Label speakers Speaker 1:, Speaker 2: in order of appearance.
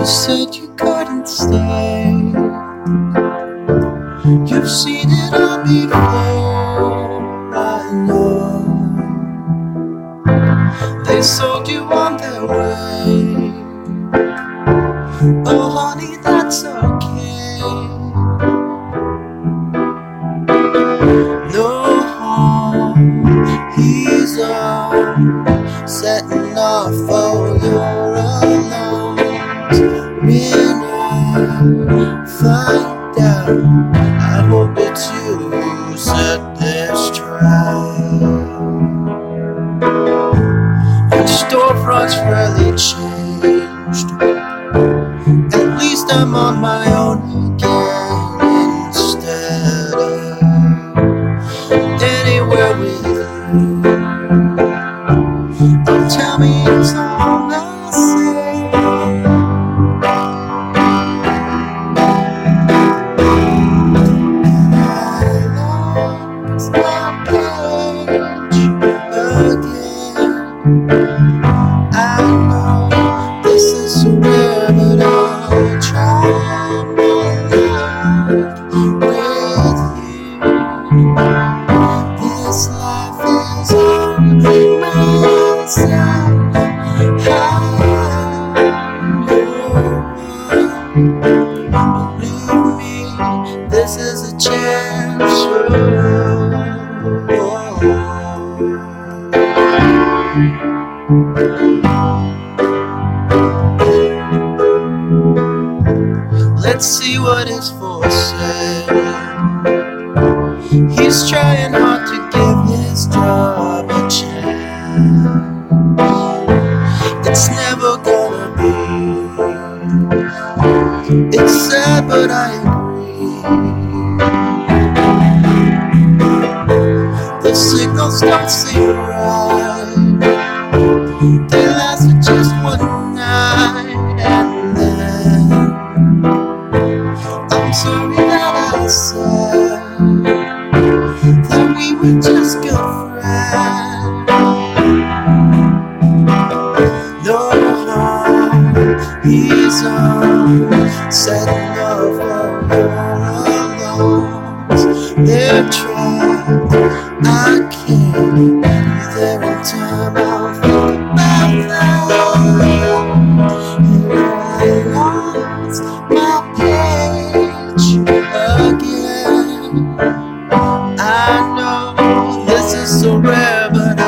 Speaker 1: You said you couldn't stay. You've seen it all before, I know. They sold you on their way. Oh, honey, that's okay. No harm, he's on, setting off find out, I hope it's you who set this trap. And storefronts rarely changed. At least I'm on my own again instead of anywhere with you. He's trying hard to give his job gonna be. It's sad, but I agree. The signals don't seem right. They lasted just one night, and then I'm sorry that I said that we were just good friends. He's on, setting all your alarms. They're trapped, I can't be there in time. I'll think about that. Here I lost my page again. I know this is so rare, but I